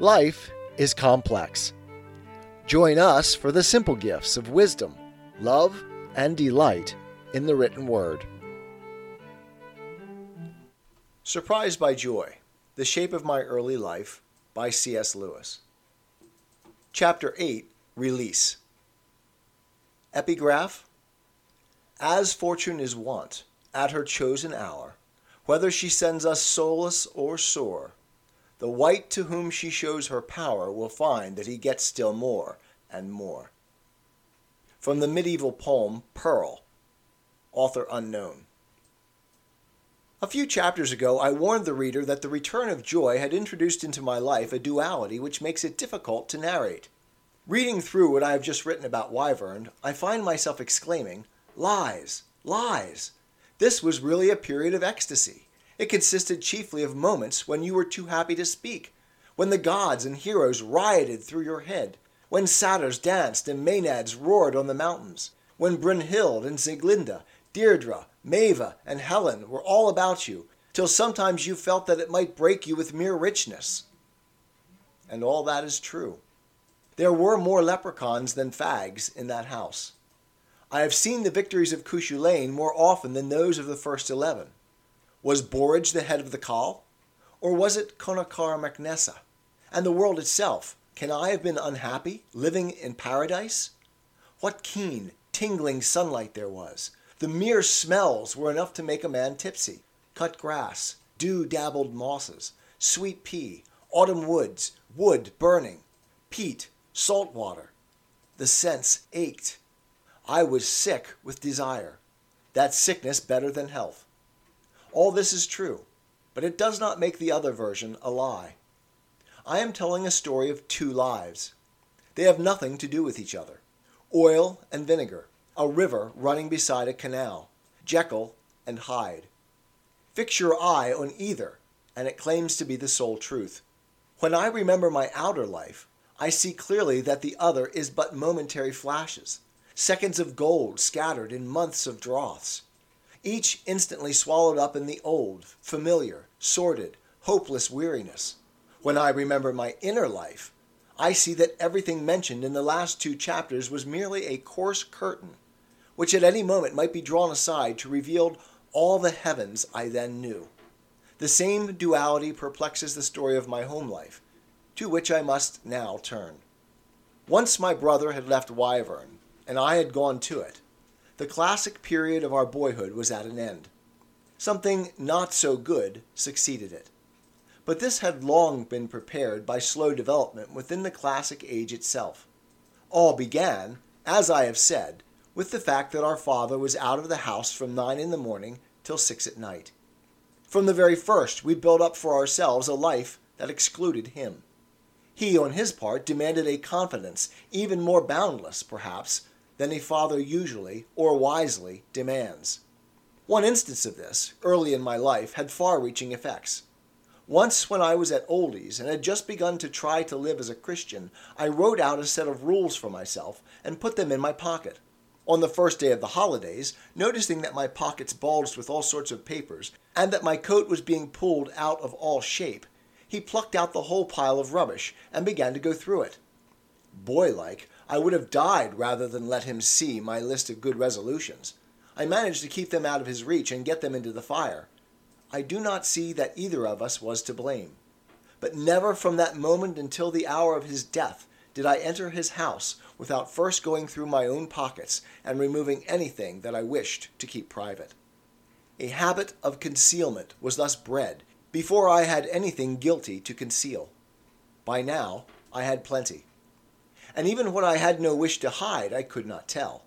Life is complex. Join us for the simple gifts of wisdom, love, and delight in the written word. Surprised by Joy The Shape of My Early Life by C.S. Lewis. Chapter 8 Release. Epigraph As fortune is wont, at her chosen hour, whether she sends us solace or sore, the wight to whom she shows her power will find that he gets still more and more. From the medieval poem Pearl, author unknown. A few chapters ago, I warned the reader that the return of joy had introduced into my life a duality which makes it difficult to narrate. Reading through what I have just written about Wyvern, I find myself exclaiming, Lies! Lies! This was really a period of ecstasy. It consisted chiefly of moments when you were too happy to speak, when the gods and heroes rioted through your head, when satyrs danced and maenads roared on the mountains, when Brunhild and Sieglinde, Deirdre, Maeve, and Helen were all about you, till sometimes you felt that it might break you with mere richness. And all that is true. There were more leprechauns than fags in that house. I have seen the victories of Cuchulainn more often than those of the first eleven. Was Borage the head of the Coll? Or was it Conachar mac Nessa? And the world itself, can I have been unhappy, living in paradise? What keen, tingling sunlight there was! The mere smells were enough to make a man tipsy. Cut grass, dew dabbled mosses, sweet pea, autumn woods, wood burning, peat, salt water. The sense ached. I was sick with desire. That sickness better than health. All this is true, but it does not make the other version a lie. I am telling a story of two lives. They have nothing to do with each other. Oil and vinegar, a river running beside a canal, Jekyll and Hyde. Fix your eye on either, and it claims to be the sole truth. When I remember my outer life, I see clearly that the other is but momentary flashes, seconds of gold scattered in months of droughts each instantly swallowed up in the old, familiar, sordid, hopeless weariness. When I remember my inner life, I see that everything mentioned in the last two chapters was merely a coarse curtain, which at any moment might be drawn aside to reveal all the heavens I then knew. The same duality perplexes the story of my home life, to which I must now turn. Once my brother had left Wyvern, and I had gone to it the classic period of our boyhood was at an end. Something not so good succeeded it. But this had long been prepared by slow development within the classic age itself. All began, as I have said, with the fact that our father was out of the house from nine in the morning till six at night. From the very first, we built up for ourselves a life that excluded him. He, on his part, demanded a confidence even more boundless, perhaps, than a father usually, or wisely, demands. One instance of this, early in my life, had far reaching effects. Once, when I was at Oldie's and had just begun to try to live as a Christian, I wrote out a set of rules for myself and put them in my pocket. On the first day of the holidays, noticing that my pockets bulged with all sorts of papers, and that my coat was being pulled out of all shape, he plucked out the whole pile of rubbish and began to go through it. Boylike, I would have died rather than let him see my list of good resolutions. I managed to keep them out of his reach and get them into the fire. I do not see that either of us was to blame. But never from that moment until the hour of his death did I enter his house without first going through my own pockets and removing anything that I wished to keep private. A habit of concealment was thus bred before I had anything guilty to conceal. By now, I had plenty and even what I had no wish to hide I could not tell.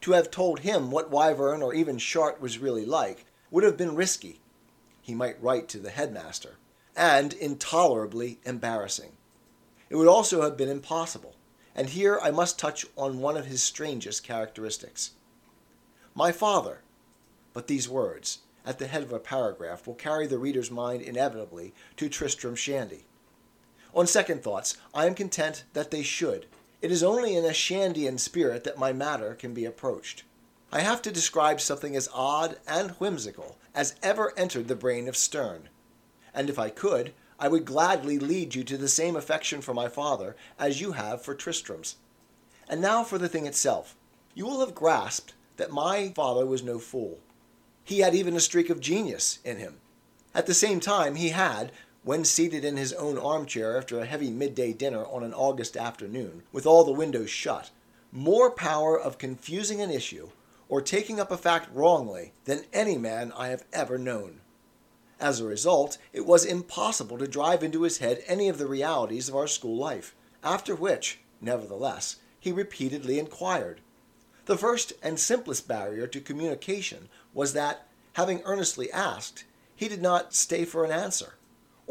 To have told him what Wyvern or even Chart was really like would have been risky. He might write to the headmaster, and intolerably embarrassing. It would also have been impossible, and here I must touch on one of his strangest characteristics. My father, but these words, at the head of a paragraph, will carry the reader's mind inevitably to Tristram Shandy. On second thoughts, I am content that they should, it is only in a Shandian spirit that my matter can be approached. I have to describe something as odd and whimsical as ever entered the brain of Sterne, and if I could, I would gladly lead you to the same affection for my father as you have for Tristram's. And now for the thing itself. You will have grasped that my father was no fool. He had even a streak of genius in him. At the same time, he had, when seated in his own armchair after a heavy midday dinner on an August afternoon, with all the windows shut, more power of confusing an issue or taking up a fact wrongly than any man I have ever known. As a result, it was impossible to drive into his head any of the realities of our school life, after which, nevertheless, he repeatedly inquired. The first and simplest barrier to communication was that, having earnestly asked, he did not stay for an answer,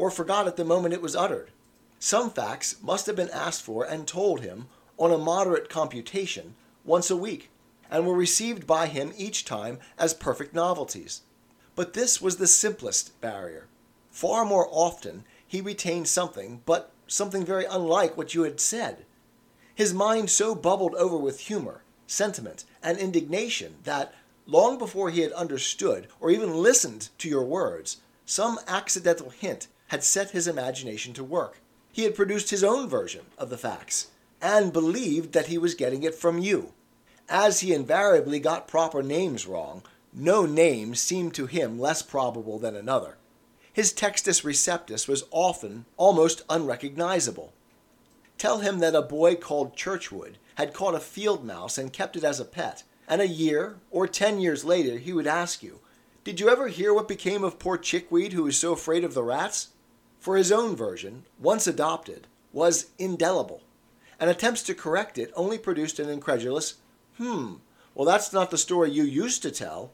or forgot at the moment it was uttered. Some facts must have been asked for and told him, on a moderate computation, once a week, and were received by him each time as perfect novelties. But this was the simplest barrier. Far more often he retained something, but something very unlike what you had said. His mind so bubbled over with humor, sentiment, and indignation that, long before he had understood or even listened to your words, some accidental hint had set his imagination to work. He had produced his own version of the facts, and believed that he was getting it from you. As he invariably got proper names wrong, no name seemed to him less probable than another. His textus receptus was often almost unrecognizable. Tell him that a boy called Churchwood had caught a field mouse and kept it as a pet, and a year or ten years later he would ask you, Did you ever hear what became of poor Chickweed who was so afraid of the rats? For his own version, once adopted, was indelible, and attempts to correct it only produced an incredulous, Hmm, well, that's not the story you used to tell.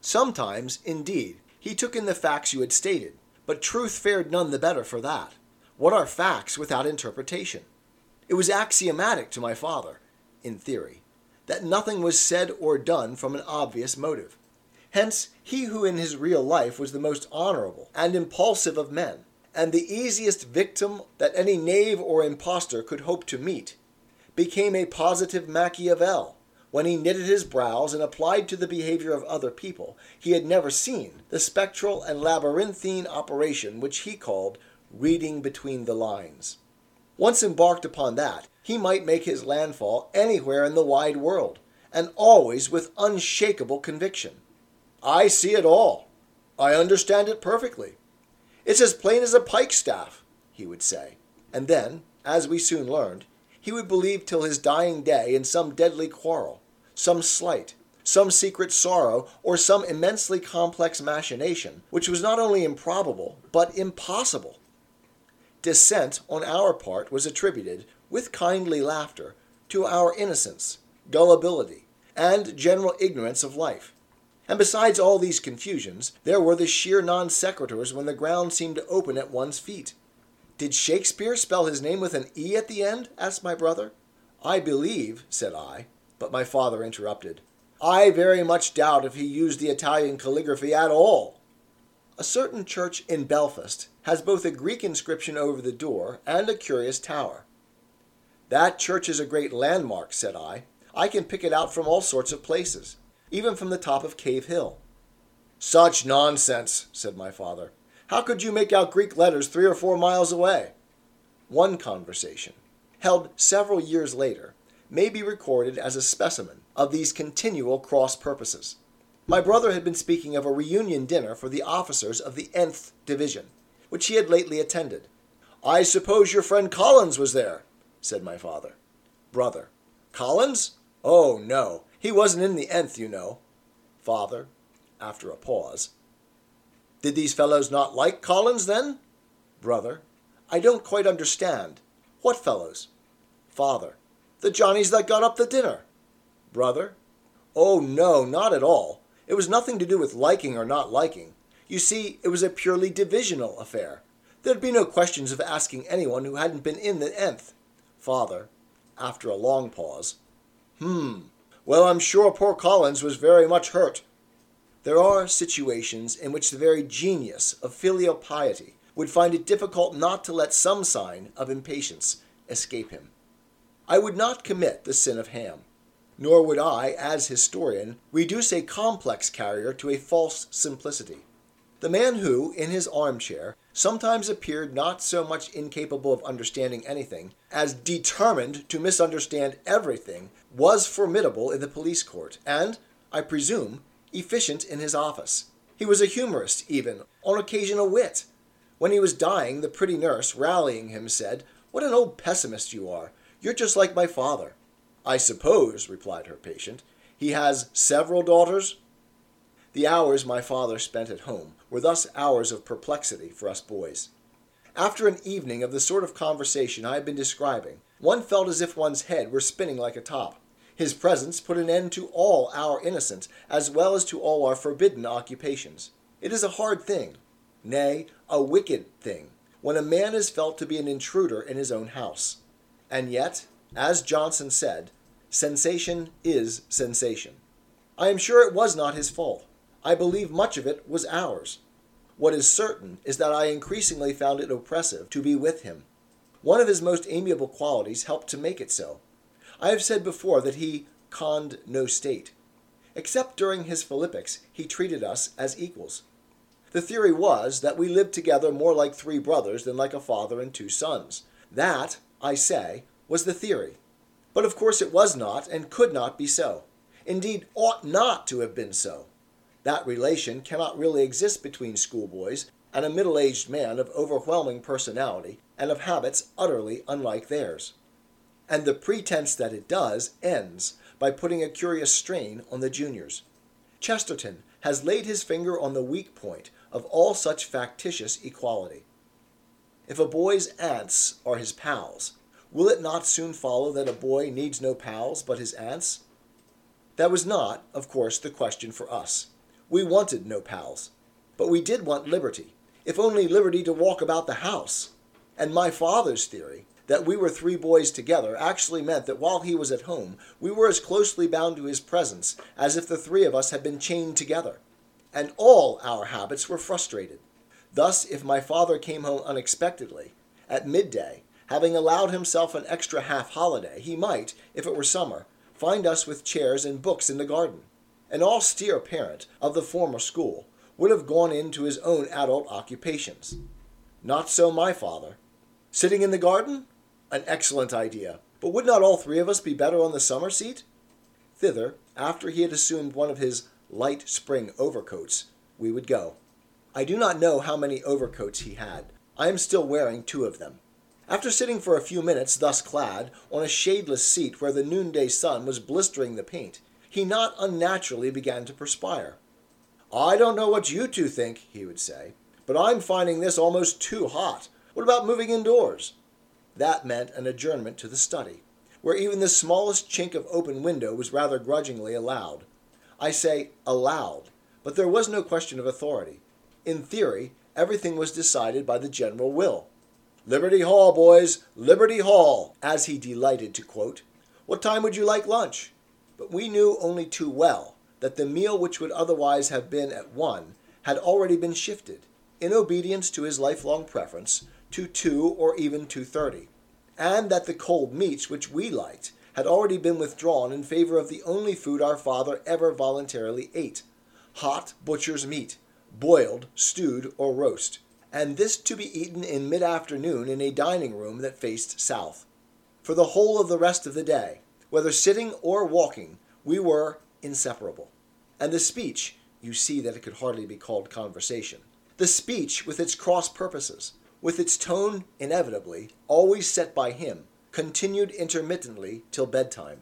Sometimes, indeed, he took in the facts you had stated, but truth fared none the better for that. What are facts without interpretation? It was axiomatic to my father, in theory, that nothing was said or done from an obvious motive. Hence, he who in his real life was the most honorable and impulsive of men, and the easiest victim that any knave or impostor could hope to meet, became a positive Machiavel when he knitted his brows and applied to the behavior of other people, he had never seen the spectral and labyrinthine operation which he called reading between the lines. Once embarked upon that, he might make his landfall anywhere in the wide world, and always with unshakable conviction. I see it all. I understand it perfectly. It's as plain as a pikestaff, he would say. And then, as we soon learned, he would believe till his dying day in some deadly quarrel, some slight, some secret sorrow, or some immensely complex machination, which was not only improbable, but impossible. Dissent on our part was attributed, with kindly laughter, to our innocence, gullibility, and general ignorance of life. And besides all these confusions, there were the sheer non sequiturs when the ground seemed to open at one's feet. Did Shakespeare spell his name with an E at the end? asked my brother. I believe, said I, but my father interrupted. I very much doubt if he used the Italian calligraphy at all. A certain church in Belfast has both a Greek inscription over the door and a curious tower. That church is a great landmark, said I. I can pick it out from all sorts of places, even from the top of Cave Hill. Such nonsense, said my father. How could you make out Greek letters three or four miles away? One conversation, held several years later, may be recorded as a specimen of these continual cross purposes. My brother had been speaking of a reunion dinner for the officers of the Nth Division, which he had lately attended. I suppose your friend Collins was there, said my father. Brother. Collins? Oh, no. He wasn't in the Nth, you know. Father, after a pause. Did these fellows not like Collins, then? Brother. I don't quite understand. What fellows? Father. The Johnnies that got up the dinner. Brother? Oh, no, not at all. It was nothing to do with liking or not liking. You see, it was a purely divisional affair. There'd be no questions of asking anyone who hadn't been in the nth. Father, after a long pause. Hmm. Well, I'm sure poor Collins was very much hurt. There are situations in which the very genius of filial piety would find it difficult not to let some sign of impatience escape him. I would not commit the sin of Ham, nor would I, as historian, reduce a complex carrier to a false simplicity. The man who, in his armchair, sometimes appeared not so much incapable of understanding anything as determined to misunderstand everything, was formidable in the police court, and, I presume, efficient in his office. He was a humorist, even, on occasion a wit. When he was dying, the pretty nurse, rallying him, said, What an old pessimist you are! You're just like my father. I suppose, replied her patient, he has several daughters? The hours my father spent at home were thus hours of perplexity for us boys. After an evening of the sort of conversation I have been describing, one felt as if one's head were spinning like a top. His presence put an end to all our innocent as well as to all our forbidden occupations. It is a hard thing, nay, a wicked thing, when a man is felt to be an intruder in his own house. And yet, as Johnson said, sensation is sensation. I am sure it was not his fault. I believe much of it was ours. What is certain is that I increasingly found it oppressive to be with him. One of his most amiable qualities helped to make it so. I have said before that he conned no state. Except during his philippics, he treated us as equals. The theory was that we lived together more like three brothers than like a father and two sons. That, I say, was the theory. But of course it was not and could not be so. Indeed, ought not to have been so. That relation cannot really exist between schoolboys and a middle aged man of overwhelming personality and of habits utterly unlike theirs. And the pretense that it does ends by putting a curious strain on the juniors. Chesterton has laid his finger on the weak point of all such factitious equality. If a boy's aunts are his pals, will it not soon follow that a boy needs no pals but his aunts? That was not, of course, the question for us. We wanted no pals, but we did want liberty, if only liberty to walk about the house. And my father's theory, that we were three boys together, actually meant that while he was at home, we were as closely bound to his presence as if the three of us had been chained together. And all our habits were frustrated. Thus, if my father came home unexpectedly, at midday, having allowed himself an extra half holiday, he might, if it were summer, find us with chairs and books in the garden. An austere parent of the former school would have gone into his own adult occupations. Not so my father. Sitting in the garden? An excellent idea. But would not all three of us be better on the summer seat? Thither, after he had assumed one of his light spring overcoats, we would go. I do not know how many overcoats he had. I am still wearing two of them. After sitting for a few minutes thus clad, on a shadeless seat where the noonday sun was blistering the paint, he not unnaturally began to perspire. I don't know what you two think, he would say, but I'm finding this almost too hot. What about moving indoors? That meant an adjournment to the study, where even the smallest chink of open window was rather grudgingly allowed. I say allowed, but there was no question of authority. In theory, everything was decided by the general will. Liberty Hall, boys, Liberty Hall, as he delighted to quote. What time would you like lunch? But we knew only too well that the meal which would otherwise have been at one had already been shifted, in obedience to his lifelong preference, to two or even two thirty, and that the cold meats which we liked had already been withdrawn in favor of the only food our father ever voluntarily ate hot butcher's meat, boiled, stewed, or roast, and this to be eaten in mid afternoon in a dining room that faced south. For the whole of the rest of the day, whether sitting or walking, we were inseparable. And the speech, you see that it could hardly be called conversation. The speech, with its cross purposes, with its tone inevitably always set by him, continued intermittently till bedtime.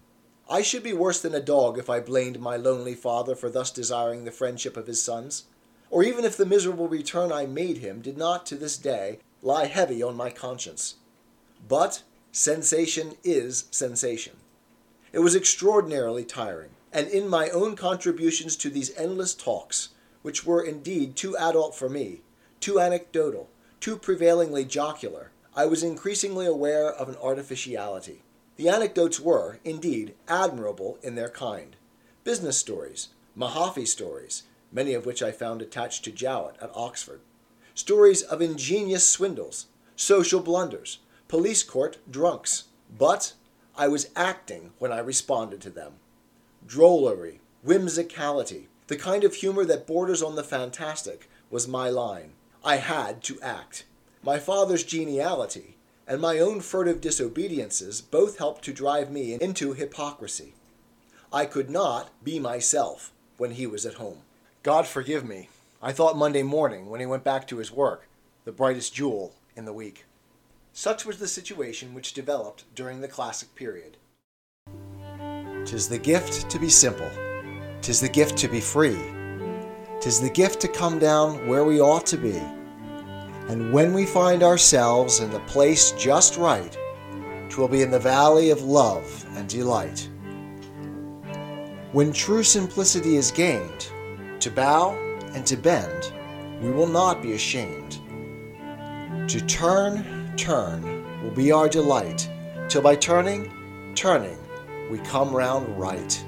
I should be worse than a dog if I blamed my lonely father for thus desiring the friendship of his sons, or even if the miserable return I made him did not to this day lie heavy on my conscience. But sensation is sensation. It was extraordinarily tiring, and in my own contributions to these endless talks, which were indeed too adult for me, too anecdotal, too prevailingly jocular, I was increasingly aware of an artificiality. The anecdotes were, indeed, admirable in their kind. Business stories, Mahaffy stories, many of which I found attached to Jowett at Oxford, stories of ingenious swindles, social blunders, police court drunks. But I was acting when I responded to them. Drollery, whimsicality, the kind of humor that borders on the fantastic, was my line. I had to act. My father's geniality and my own furtive disobediences both helped to drive me into hypocrisy. I could not be myself when he was at home. God forgive me. I thought Monday morning, when he went back to his work, the brightest jewel in the week. Such was the situation which developed during the classic period. Tis the gift to be simple, tis the gift to be free, tis the gift to come down where we ought to be. And when we find ourselves in the place just right, twill be in the valley of love and delight. When true simplicity is gained, to bow and to bend, we will not be ashamed. To turn, turn will be our delight, till by turning, turning, we come round right.